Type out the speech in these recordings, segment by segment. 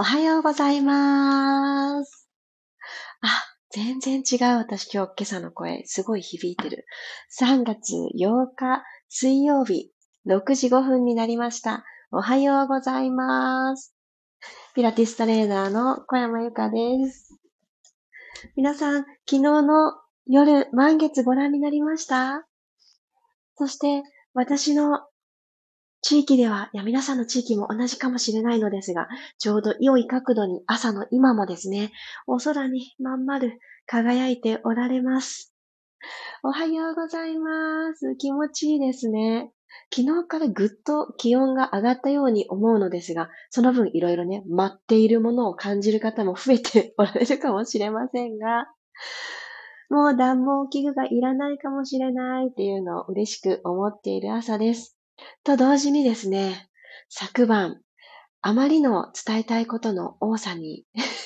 おはようございます。あ、全然違う。私今日、今朝の声、すごい響いてる。3月8日、水曜日、6時5分になりました。おはようございます。ピラティストレーナーの小山由かです。皆さん、昨日の夜、満月ご覧になりました？そして、私の地域では、いや、皆さんの地域も同じかもしれないのですが、ちょうど良い角度に朝の今もですね、お空にまん丸輝いておられます。おはようございます。気持ちいいですね。昨日からぐっと気温が上がったように思うのですが、その分いろいろね、待っているものを感じる方も増えておられるかもしれませんが、もう暖房器具がいらないかもしれないっていうのを嬉しく思っている朝です。と同時にですね、昨晩、あまりの伝えたいことの多さに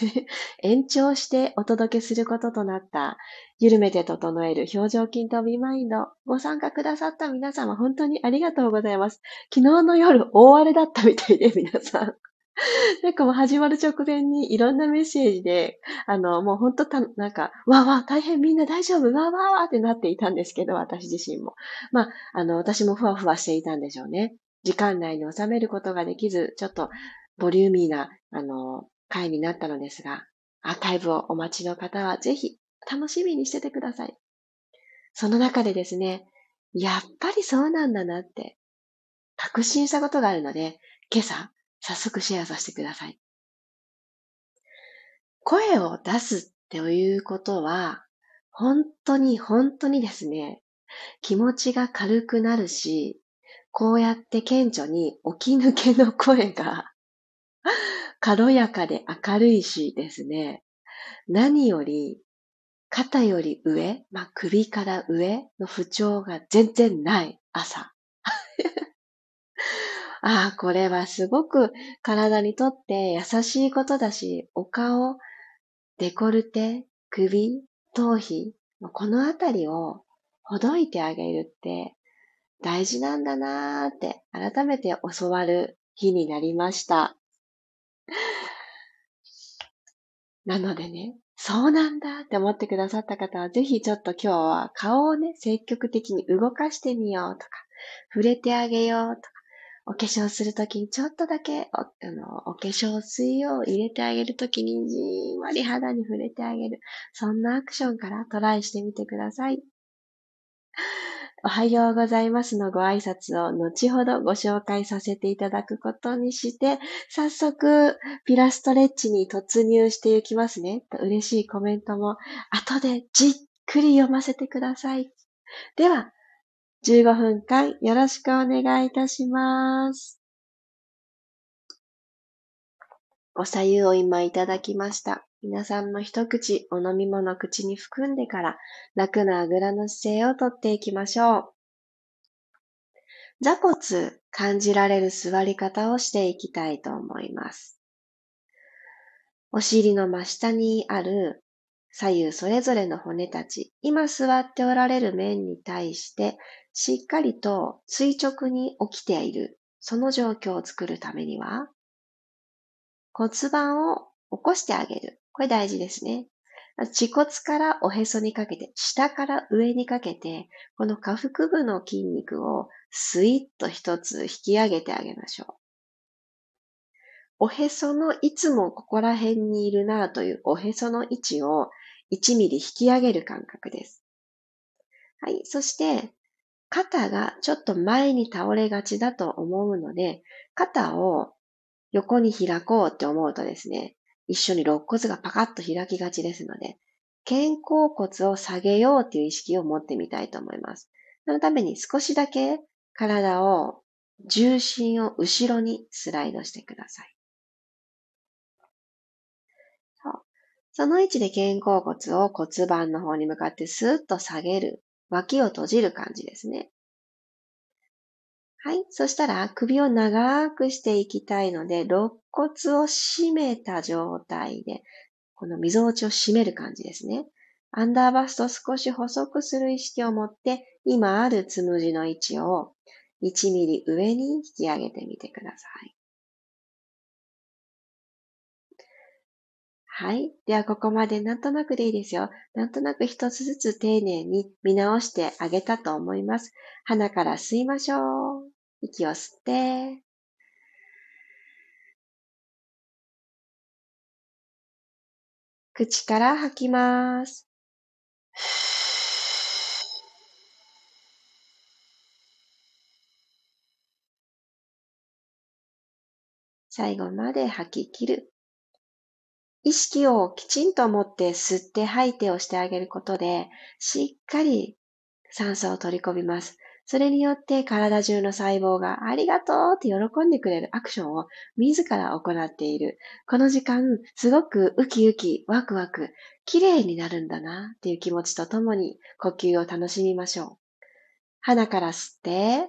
延長してお届けすることとなった、緩めて整える表情筋とビマインド、ご参加くださった皆様、本当にありがとうございます。昨日の夜、大荒れだったみたいで、皆さん。なんかもう始まる直前にいろんなメッセージで、あの、もう本当た、なんか、わわ、大変みんな大丈夫わわわってなっていたんですけど、私自身も。まあ、あの、私もふわふわしていたんでしょうね。時間内に収めることができず、ちょっとボリューミーな、あの、回になったのですが、アーカイブをお待ちの方はぜひ楽しみにしててください。その中でですね、やっぱりそうなんだなって確信したことがあるので、今朝早速シェアさせてください。声を出すっていうことは、本当に本当にですね、気持ちが軽くなるし、こうやって顕著に起き抜けの声が 軽やかで明るいしですね、何より肩より上、まあ、首から上の不調が全然ない朝。ああ、これはすごく体にとって優しいことだし、お顔、デコルテ、首、頭皮、このあたりをほどいてあげるって大事なんだなーって改めて教わる日になりました。なのでね、そうなんだって思ってくださった方は、ぜひちょっと今日は顔をね、積極的に動かしてみようとか、触れてあげようとか、お化粧するときにちょっとだけおあのお化粧水を入れてあげるときにじんわり肌に触れてあげる。そんなアクションからトライしてみてください。おはようございますのご挨拶を後ほどご紹介させていただくことにして、早速ピラストレッチに突入していきますね。嬉しいコメントも後でじっくり読ませてください。では、15分間よろしくお願いいたします。お茶湯を今いただきました。皆さんも一口お飲み物口に含んでから楽なあぐらの姿勢をとっていきましょう。座骨感じられる座り方をしていきたいと思います。お尻の真下にある左右それぞれの骨たち、今座っておられる面に対してしっかりと垂直に起きている、その状況を作るためには、骨盤を起こしてあげる。これ大事ですね。恥骨からおへそにかけて、下から上にかけて、この下腹部の筋肉をスイッと一つ引き上げてあげましょう。おへそのいつもここら辺にいるなというおへその位置を1ミリ引き上げる感覚です。はい。そして、肩がちょっと前に倒れがちだと思うので、肩を横に開こうって思うとですね、一緒に肋骨がパカッと開きがちですので、肩甲骨を下げようという意識を持ってみたいと思います。そのために少しだけ体を重心を後ろにスライドしてください。その位置で肩甲骨を骨盤の方に向かってスーッと下げる。脇を閉じる感じですね。はい。そしたら首を長くしていきたいので、肋骨を締めた状態で、この溝落ちを締める感じですね。アンダーバスト少し細くする意識を持って、今あるつむじの位置を1ミリ上に引き上げてみてください。はい。では、ここまでなんとなくでいいですよ。なんとなく一つずつ丁寧に見直してあげたと思います。鼻から吸いましょう。息を吸って、口から吐きます。最後まで吐き切る。意識をきちんと持って吸って吐いてをしてあげることで、しっかり酸素を取り込みます。それによって体中の細胞がありがとうって喜んでくれるアクションを自ら行っている。この時間、すごくウキウキ、ワクワク、綺麗になるんだなっていう気持ちとともに呼吸を楽しみましょう。鼻から吸って、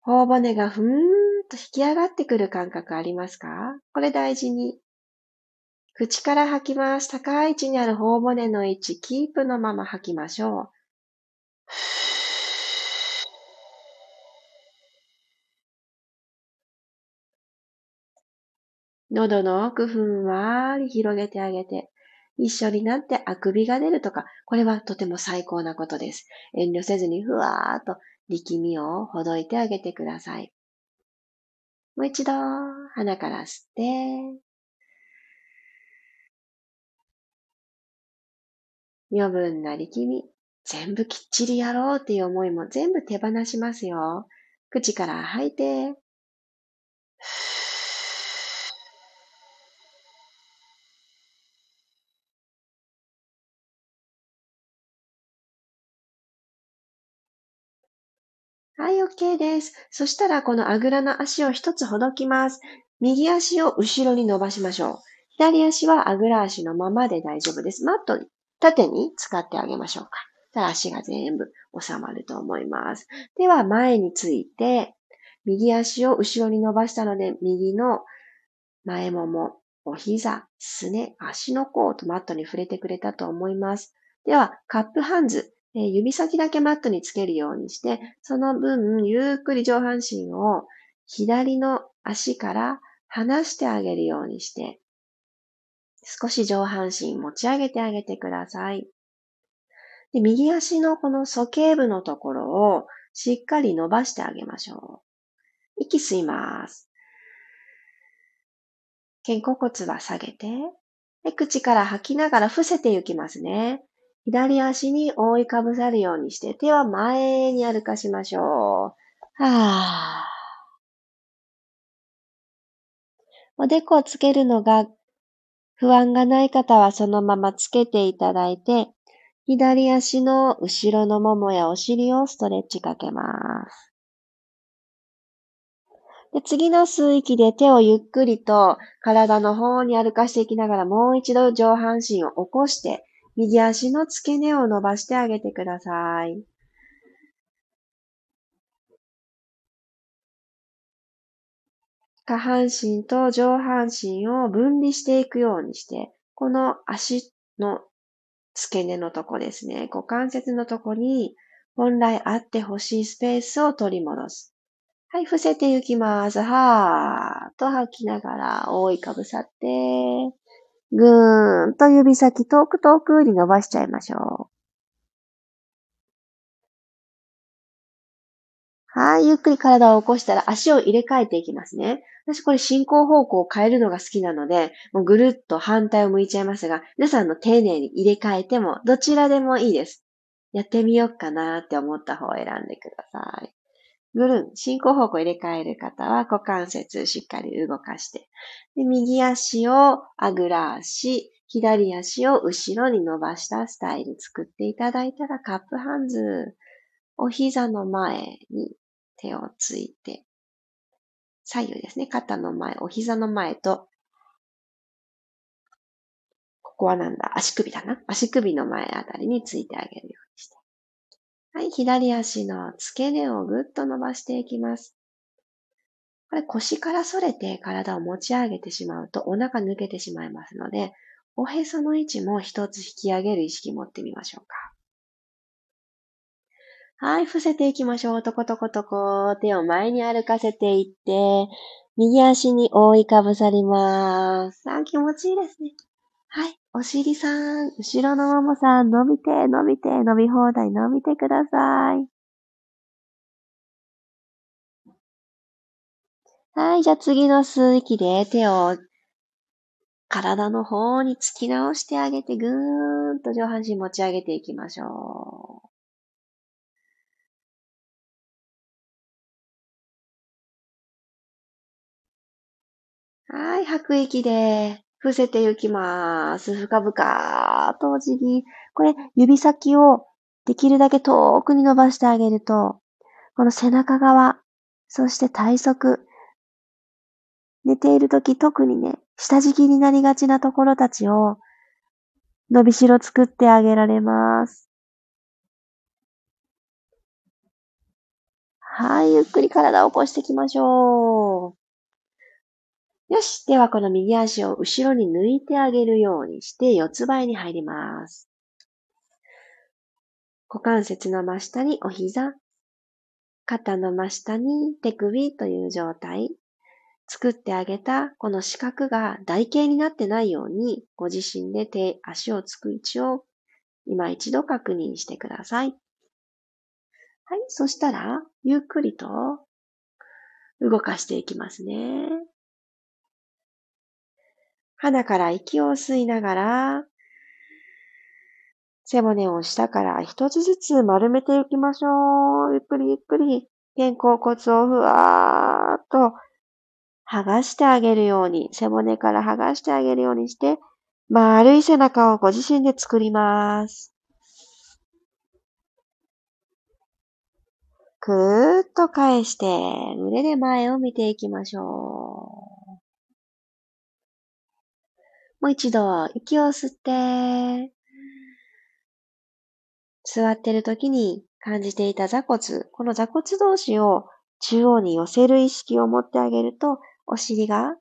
頬骨がふーんと引き上がってくる感覚ありますか？これ大事に。口から吐きます。高い位置にある頬骨の位置、キープのまま吐きましょう。喉の奥ふんわーり広げてあげて、一緒になってあくびが出るとか、これはとても最高なことです。遠慮せずにふわーっと力みをほどいてあげてください。もう一度、鼻から吸って、余分な力み、全部きっちりやろうっていう思いも全部手放しますよ。口から吐いて、はい、OK です。そしたら、このあぐらの足を一つほどきます。右足を後ろに伸ばしましょう。左足はあぐら足のままで大丈夫です。マット縦に使ってあげましょうか。じゃあ足が全部収まると思います。では前について、右足を後ろに伸ばしたので、右の前もも、お膝、すね、足の甲とマットに触れてくれたと思います。では、カップハンズ、指先だけマットにつけるようにして、その分、ゆっくり上半身を左の足から離してあげるようにして、少し上半身持ち上げてあげてください。で右足のこの鼠径部のところをしっかり伸ばしてあげましょう。息吸います。肩甲骨は下げて、で口から吐きながら伏せていきますね。左足に覆いかぶさるようにして手は前に歩かしましょう。はぁ。おでこをつけるのが不安がない方はそのままつけていただいて、左足の後ろのももやお尻をストレッチかけます。で次の吸う息で手をゆっくりと体の方に歩かしていきながらもう一度上半身を起こして右足の付け根を伸ばしてあげてください。下半身と上半身を分離していくようにして、この足の付け根のとこですね、股関節のとこに本来あってほしいスペースを取り戻す。はい、伏せていきます。はーっと吐きながら覆いかぶさって、ぐーんと指先遠く遠くに伸ばしちゃいましょう。はい、ゆっくり体を起こしたら足を入れ替えていきますね。私これ進行方向を変えるのが好きなので、もうぐるっと反対を向いちゃいますが、皆さんの丁寧に入れ替えてもどちらでもいいです。やってみようかなって思った方を選んでください。ぐるん、進行方向入れ替える方は股関節しっかり動かして、で右足をあぐら足、左足を後ろに伸ばしたスタイル作っていただいたらカップハンズ、お膝の前に手をついて、左右ですね。肩の前、お膝の前と、ここはなんだ？足首だな。足首の前あたりについてあげるように。はい、左足の付け根をぐっと伸ばしていきます。これ腰から反れて体を持ち上げてしまうとお腹抜けてしまいますので、おへその位置も一つ引き上げる意識持ってみましょうか。はい、伏せていきましょう。とことことこ。手を前に歩かせていって、右足に覆いかぶさります。あ、気持ちいいですね。はい。お尻さん、後ろのももさん、伸びて、伸びて、伸び放題、伸びてください。はい。じゃあ次の吸う息で手を体の方に突き直してあげて、ぐーんと上半身持ち上げていきましょう。はい、吐く息で伏せていきます。深々とお辞儀。これ、指先をできるだけ遠くに伸ばしてあげると、この背中側、そして体側、寝ているとき特にね、下敷きになりがちなところたちを伸びしろ作ってあげられます。はい、ゆっくり体を起こしていきましょう。よし。では、この右足を後ろに抜いてあげるようにして、四つ倍に入ります。股関節の真下にお膝、肩の真下に手首という状態。作ってあげたこの四角が台形になってないように、ご自身で手、足をつく位置を今一度確認してください。はい。そしたら、ゆっくりと動かしていきますね。鼻から息を吸いながら、背骨を下から一つずつ丸めていきましょう。ゆっくりゆっくり、肩甲骨をふわーっと剥がしてあげるように、背骨から剥がしてあげるようにして、丸い背中をご自身で作ります。くーっと返して、胸で前を見ていきましょう。もう一度息を吸って、座ってる時に感じていた座骨、この座骨同士を中央に寄せる意識を持ってあげると、お尻が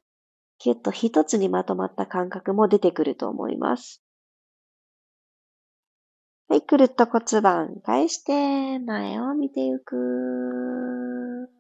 キュッと一つにまとまった感覚も出てくると思います。はい、くるっと骨盤返して、前を見ていく。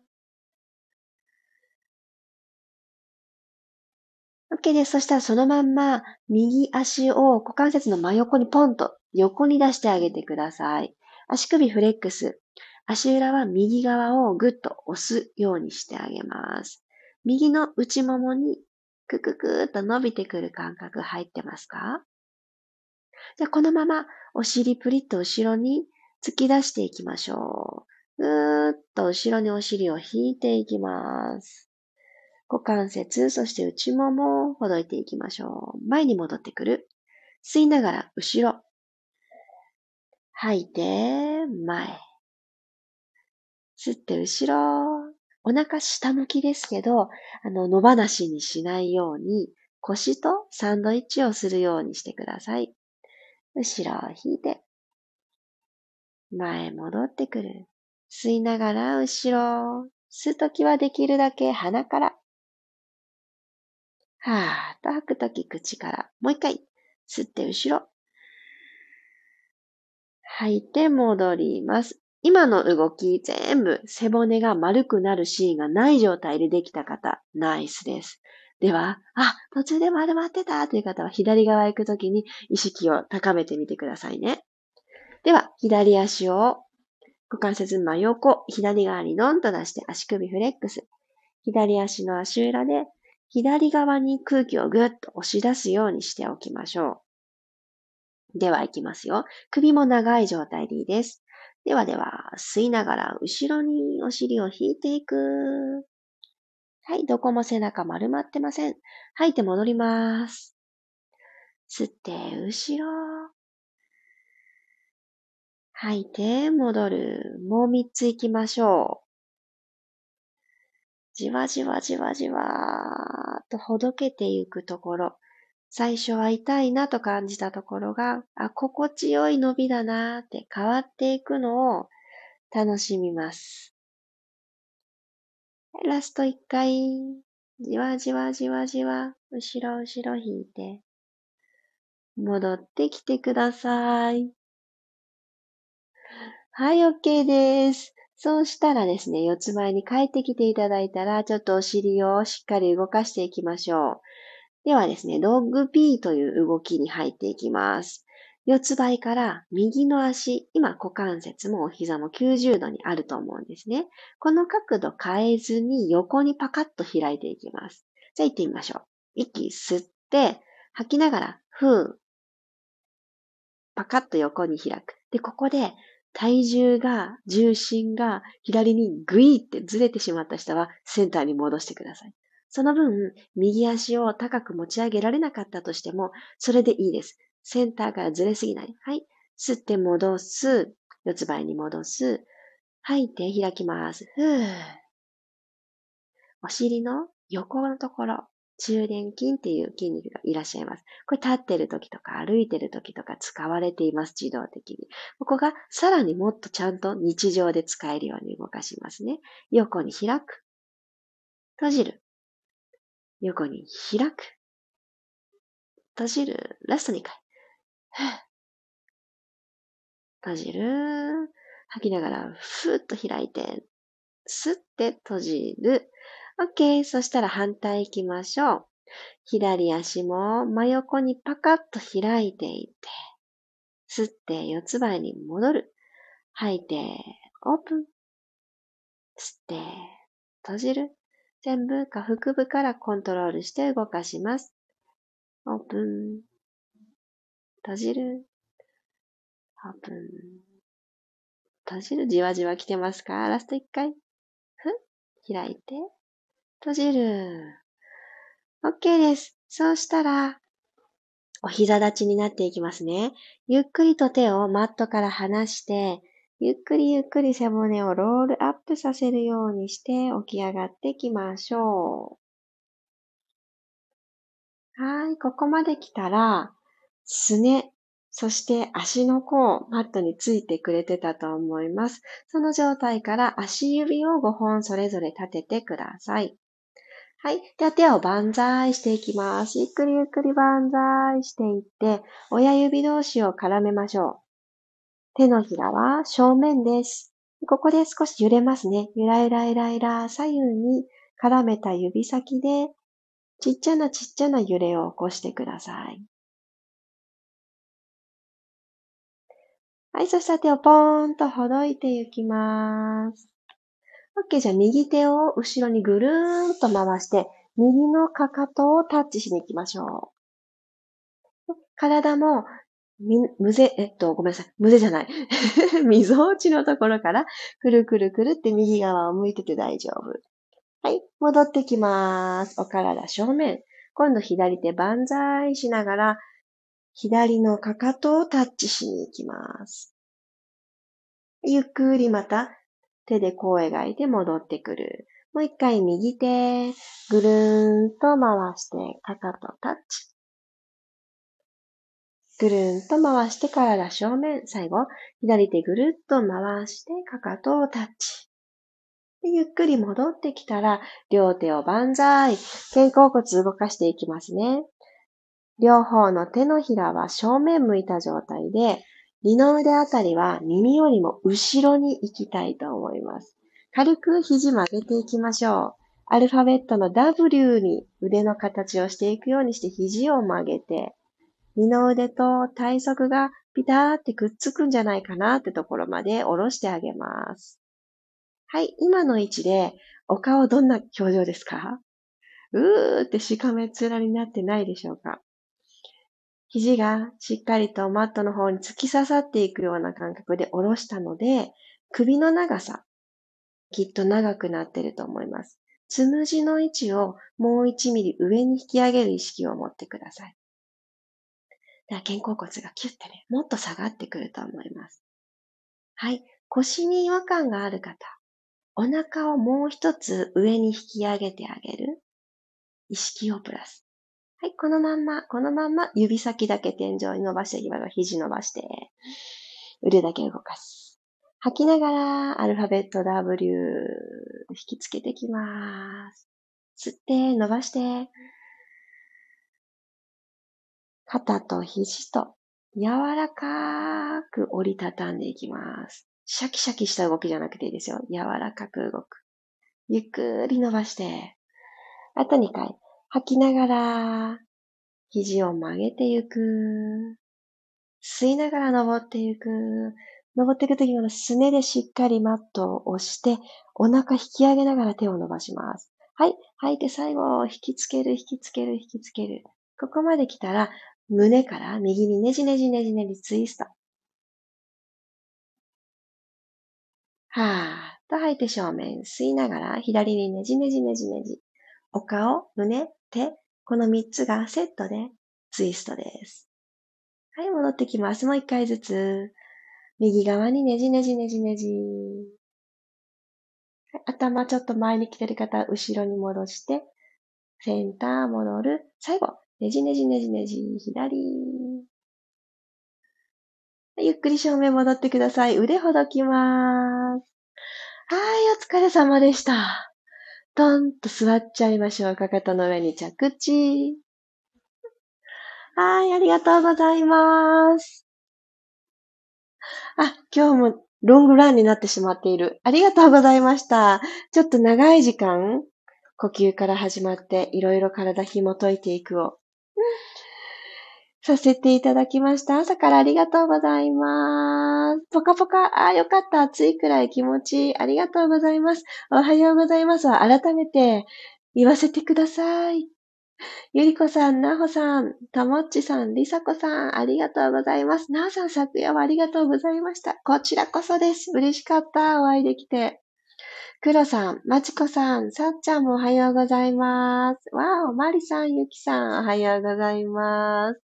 OK です。そしたらそのまんま、右足を股関節の真横にポンと横に出してあげてください。足首フレックス。足裏は右側をぐっと押すようにしてあげます。右の内ももにクククーっと伸びてくる感覚入ってますか？じゃあこのままお尻プリッと後ろに突き出していきましょう。ぐーっと後ろにお尻を引いていきます。股関節、そして内ももをほどいていきましょう。前に戻ってくる。吸いながら後ろ。吐いて、前。吸って後ろ。お腹下向きですけど、あの、野放しにしないように、腰とサンドイッチをするようにしてください。後ろを引いて、前戻ってくる。吸いながら後ろ。吸うときはできるだけ鼻から。はーっと吐くとき口から。もう一回。吸って後ろ。吐いて戻ります。今の動き全部背骨が丸くなるシーンがない状態でできた方、ナイスです。では、あ、途中で丸まってたという方は左側行くときに意識を高めてみてくださいね。では、左足を股関節真横、左側にドンと出して足首フレックス。左足の足裏で左側に空気をぐっと押し出すようにしておきましょう。では行きますよ。首も長い状態でいいです。ではでは、吸いながら後ろにお尻を引いていく。はい、どこも背中丸まってません。吐いて戻ります。吸って、後ろ。吐いて、戻る。もう三つ行きましょう。じわじわじわじわーっとほどけていくところ、最初は痛いなと感じたところが、あ、心地よい伸びだなーって変わっていくのを楽しみます。ラスト一回、じわじわじわじわ、後ろ後ろ引いて、戻ってきてください。はい、OK です。そうしたらですね、四つ前に帰ってきていただいたら、ちょっとお尻をしっかり動かしていきましょう。ではですね、ドッグピーという動きに入っていきます。四つ倍から右の足、今股関節もお膝も90度にあると思うんですね。この角度変えずに横にパカッと開いていきます。じゃあ行ってみましょう。息吸って、吐きながら、ふう。パカッと横に開く。で、ここで体重が、重心が左にグイってずれてしまった人はセンターに戻してください。その分、右足を高く持ち上げられなかったとしても、それでいいです。センターからずれすぎない。はい。吸って戻す。四つ倍に戻す。吐いて開きます。ふー。お尻の横のところ、中殿筋っていう筋肉がいらっしゃいます。これ立ってる時とか歩いてる時とか使われています。自動的に。ここがさらにもっとちゃんと日常で使えるように動かしますね。横に開く。閉じる。横に開く。閉じる。ラスト2回。閉じる。吐きながら、ふーっと開いて、吸って閉じる。OK。そしたら反対行きましょう。左足も真横にパカッと開いていって、吸って四つ倍に戻る。吐いて、オープン。吸って、閉じる。全部下腹部からコントロールして動かします。オープン。閉じる。オープン。閉じる。じわじわ来てますか？ラスト一回。ふっ開いて。閉じる。OK です。そうしたら、お膝立ちになっていきますね。ゆっくりと手をマットから離して、ゆっくりゆっくり背骨をロールアップさせるようにして起き上がってきましょう。はい、ここまで来たら、すね、そして足の甲、マットについてくれてたと思います。その状態から足指を5本それぞれ立ててください。はい。では手を万歳していきます。ゆっくりゆっくり万歳していって、親指同士を絡めましょう。手のひらは正面です。ここで少し揺れますね。ゆらゆらゆらゆら左右に絡めた指先で、ちっちゃなちっちゃな揺れを起こしてください。はい、そしたら手をポーンとほどいていきます。OK、じゃあ右手を後ろにぐるーんと回して、右のかかとをタッチしに行きましょう。体も、み、むぜ、えっと、ごめんなさい。むぜじゃない。みぞおちのところから、くるくるくるって右側を向いてて大丈夫。はい、戻ってきます。お体正面。今度左手万歳しながら、左のかかとをタッチしに行きます。ゆっくりまた手でこう描いて戻ってくる。もう一回右手、ぐるーんと回して、かかとタッチ。ぐるーんと回して体正面。最後、左手ぐるっと回して、かかとをタッチ。ゆっくり戻ってきたら、両手を万歳。肩甲骨動かしていきますね。両方の手のひらは正面向いた状態で、二の腕あたりは耳よりも後ろに行きたいと思います。軽く肘曲げていきましょう。アルファベットの W に腕の形をしていくようにして肘を曲げて、二の腕と体側がピターってくっつくんじゃないかなってところまで下ろしてあげます。はい、今の位置でお顔どんな表情ですか？うーってしかめ面になってないでしょうか？肘がしっかりとマットの方に突き刺さっていくような感覚で下ろしたので、首の長さ、きっと長くなってると思います。つむじの位置をもう1ミリ上に引き上げる意識を持ってください。では肩甲骨がキュッてね、もっと下がってくると思います。はい。腰に違和感がある方、お腹をもう一つ上に引き上げてあげる意識をプラス。はい、このまんま、このまんま、指先だけ天井に伸ばしていきましょう。肘伸ばして、腕だけ動かす。吐きながら、アルファベット W、引きつけてきます。吸って、伸ばして、肩と肘と柔らかく折りたたんでいきます。シャキシャキした動きじゃなくていいですよ。柔らかく動く。ゆっくり伸ばして、あと2回。吐きながら、肘を曲げてゆく。吸いながら登ってゆく。登っていくときはすねでしっかりマットを押して、お腹引き上げながら手を伸ばします。はい。吐いて最後、引きつける、引きつける、引きつける。ここまで来たら、胸から右にねじねじねじねじツイスト。はーっと吐いて正面吸いながら左にねじねじねじねじ。お顔、胸、手、この三つがセットでツイストです。はい、戻ってきます。もう一回ずつ。右側にねじねじねじねじ。頭ちょっと前に来てる方、後ろに戻して、センター戻る。最後、ねじねじねじねじ、左。ゆっくり正面戻ってください。腕ほどきます。はい、お疲れ様でした。トンと座っちゃいましょう。かかとの上に着地。はい、ありがとうございます。あ、今日もロングランになってしまっている。ありがとうございました。ちょっと長い時間、呼吸から始まって、いろいろ体紐解いていくをさせていただきました。朝からありがとうございます。ぽかぽか、ああ、よかった。暑いくらい気持ちいい。ありがとうございます。おはようございます改めて言わせてください。ゆりこさん、なほさん、たもっちさん、りさこさん、ありがとうございます。なおさん、昨夜はありがとうございました。こちらこそです。嬉しかった。お会いできて。くろさん、まちこさん、さっちゃんもおはようございます。わお、まりさん、ゆきさん、おはようございます。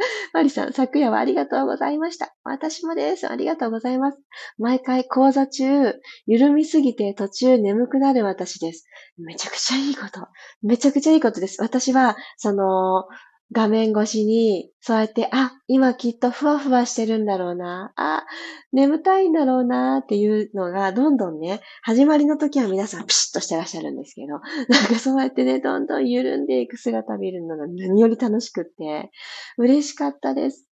マリさん、昨夜はありがとうございました。私もです。ありがとうございます。毎回講座中、緩みすぎて途中眠くなる私です。めちゃくちゃいいこと。めちゃくちゃいいことです。私は、その、画面越しに、そうやって、あ、今きっとふわふわしてるんだろうな、あ、眠たいんだろうなっていうのが、どんどんね、始まりの時は皆さんピシッとしてらっしゃるんですけど、なんかそうやってね、どんどん緩んでいく姿見るのが何より楽しくって、嬉しかったです。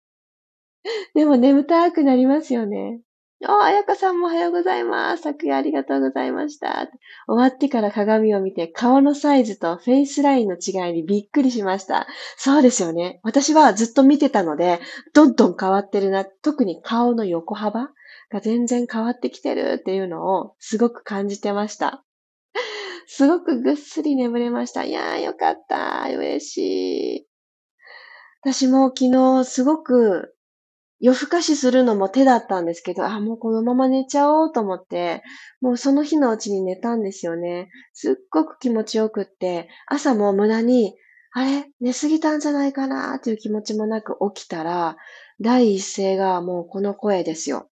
でも眠たくなりますよね。あ、あやかさんもおはようございます。昨夜ありがとうございました。終わってから鏡を見て顔のサイズとフェイスラインの違いにびっくりしました。そうですよね。私はずっと見てたので、どんどん変わってるな。特に顔の横幅が全然変わってきてるっていうのをすごく感じてました。すごくぐっすり眠れました。いやーよかった。嬉しい。私も昨日すごく夜更かしするのも手だったんですけど、あ、もうこのまま寝ちゃおうと思って、もうその日のうちに寝たんですよね。すっごく気持ちよくって、朝も無駄に、あれ？寝すぎたんじゃないかなっていう気持ちもなく起きたら、第一声がもうこの声ですよ。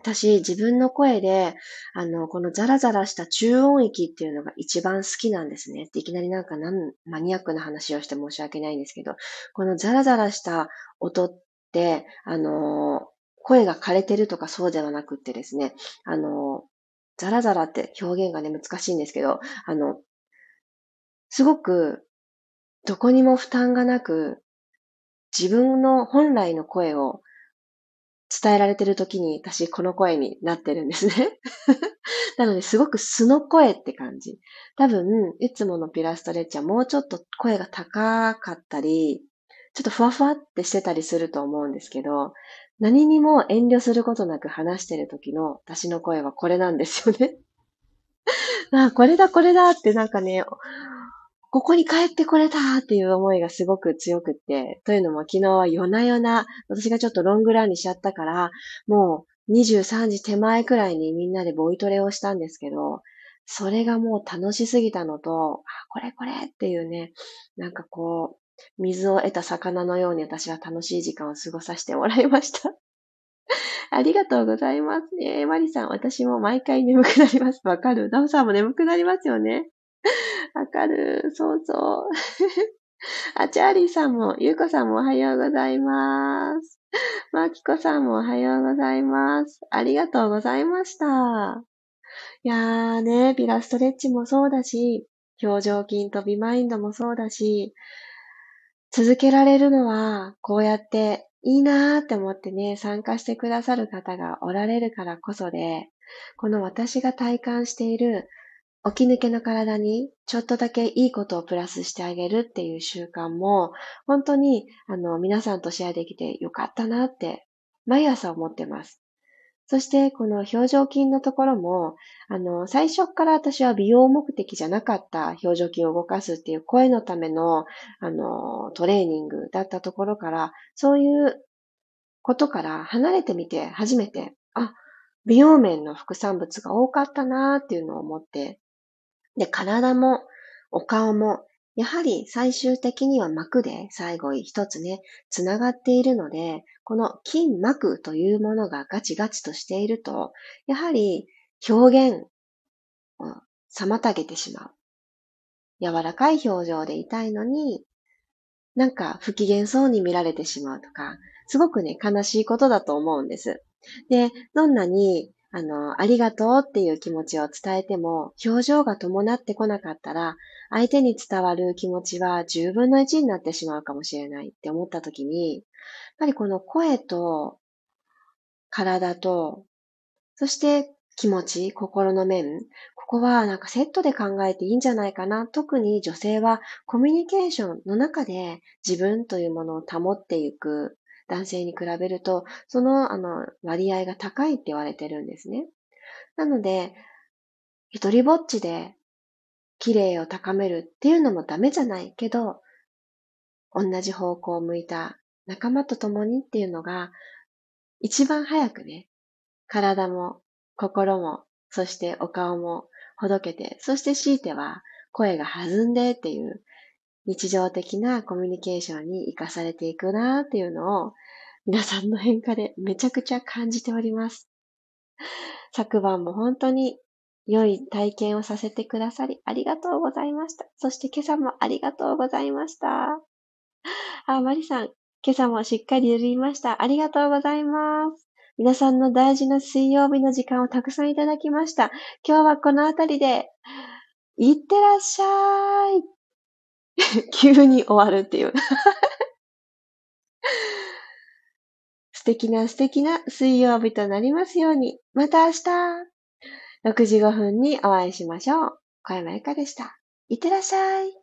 私、自分の声で、あの、このザラザラした中音域っていうのが一番好きなんですね。いきなりなんかなんマニアックな話をして申し訳ないんですけど、このザラザラした音っ、あの、声が枯れてるとかそうではなくってですね、あの、ザラザラって表現がね、難しいんですけど、あの、すごく、どこにも負担がなく、自分の本来の声を伝えられてる時に私この声になってるんですね。なので、すごく素の声って感じ。多分、いつものピラストレッチはもうちょっと声が高かったり、ちょっとふわふわってしてたりすると思うんですけど、何にも遠慮することなく話してる時の私の声はこれなんですよね。あ、これだこれだってなんかね、ここに帰ってこれたっていう思いがすごく強くって、というのも昨日は夜な夜な、私がちょっとロングランにしちゃったから、もう23時手前くらいにみんなでボイトレをしたんですけど、それがもう楽しすぎたのと、あ、これこれっていうね、なんかこう、水を得た魚のように私は楽しい時間を過ごさせてもらいました。ありがとうございます。えー、マリさん、私も毎回眠くなります。わかるダムさんも眠くなりますよね。わかる。そうそう。あ、チャーリーさんも、ゆうこさんもおはようございます。マキコさんもおはようございます。ありがとうございました。いやーね、ピラストレッチもそうだし、表情筋とビマインドもそうだし、続けられるのは、こうやっていいなーって思ってね、参加してくださる方がおられるからこそで、この私が体感している起き抜けの体にちょっとだけいいことをプラスしてあげるっていう習慣も、本当にあの皆さんとシェアできてよかったなって毎朝思ってます。そしてこの表情筋のところも、あの、最初から私は美容目的じゃなかった表情筋を動かすっていう声のための、あの、トレーニングだったところから、そういうことから離れてみて初めて、あ、美容面の副産物が多かったなーっていうのを思って、で、体もお顔も、やはり最終的には膜で最後一つね、つながっているので、この筋膜というものがガチガチとしていると、やはり表現を妨げてしまう。柔らかい表情でいたいのに、なんか不機嫌そうに見られてしまうとか、すごくね、悲しいことだと思うんです。で、どんなにあの、ありがとうっていう気持ちを伝えても、表情が伴ってこなかったら、相手に伝わる気持ちは10分の1になってしまうかもしれないって思った時に、やっぱりこの声と、体と、そして気持ち、心の面、ここはなんかセットで考えていいんじゃないかな。特に女性はコミュニケーションの中で自分というものを保っていく男性に比べると、その、あの、割合が高いって言われてるんですね。なので、一人ぼっちで綺麗を高めるっていうのもダメじゃないけど、同じ方向を向いた仲間と共にっていうのが、一番早くね、体も心も、そしてお顔もほどけて、そして強いては声が弾んでっていう日常的なコミュニケーションに活かされていくなっていうのを皆さんの変化でめちゃくちゃ感じております。昨晩も本当に良い体験をさせてくださりありがとうございました。そして今朝もありがとうございました。あ、マリさん、今朝もしっかり塗りました。ありがとうございます。皆さんの大事な水曜日の時間をたくさんいただきました。今日はこのあたりで、いってらっしゃい。急に終わるっていう素敵な素敵な水曜日となりますように。また明日、6時5分にお会いしましょう。小山由かでした。いってらっしゃい。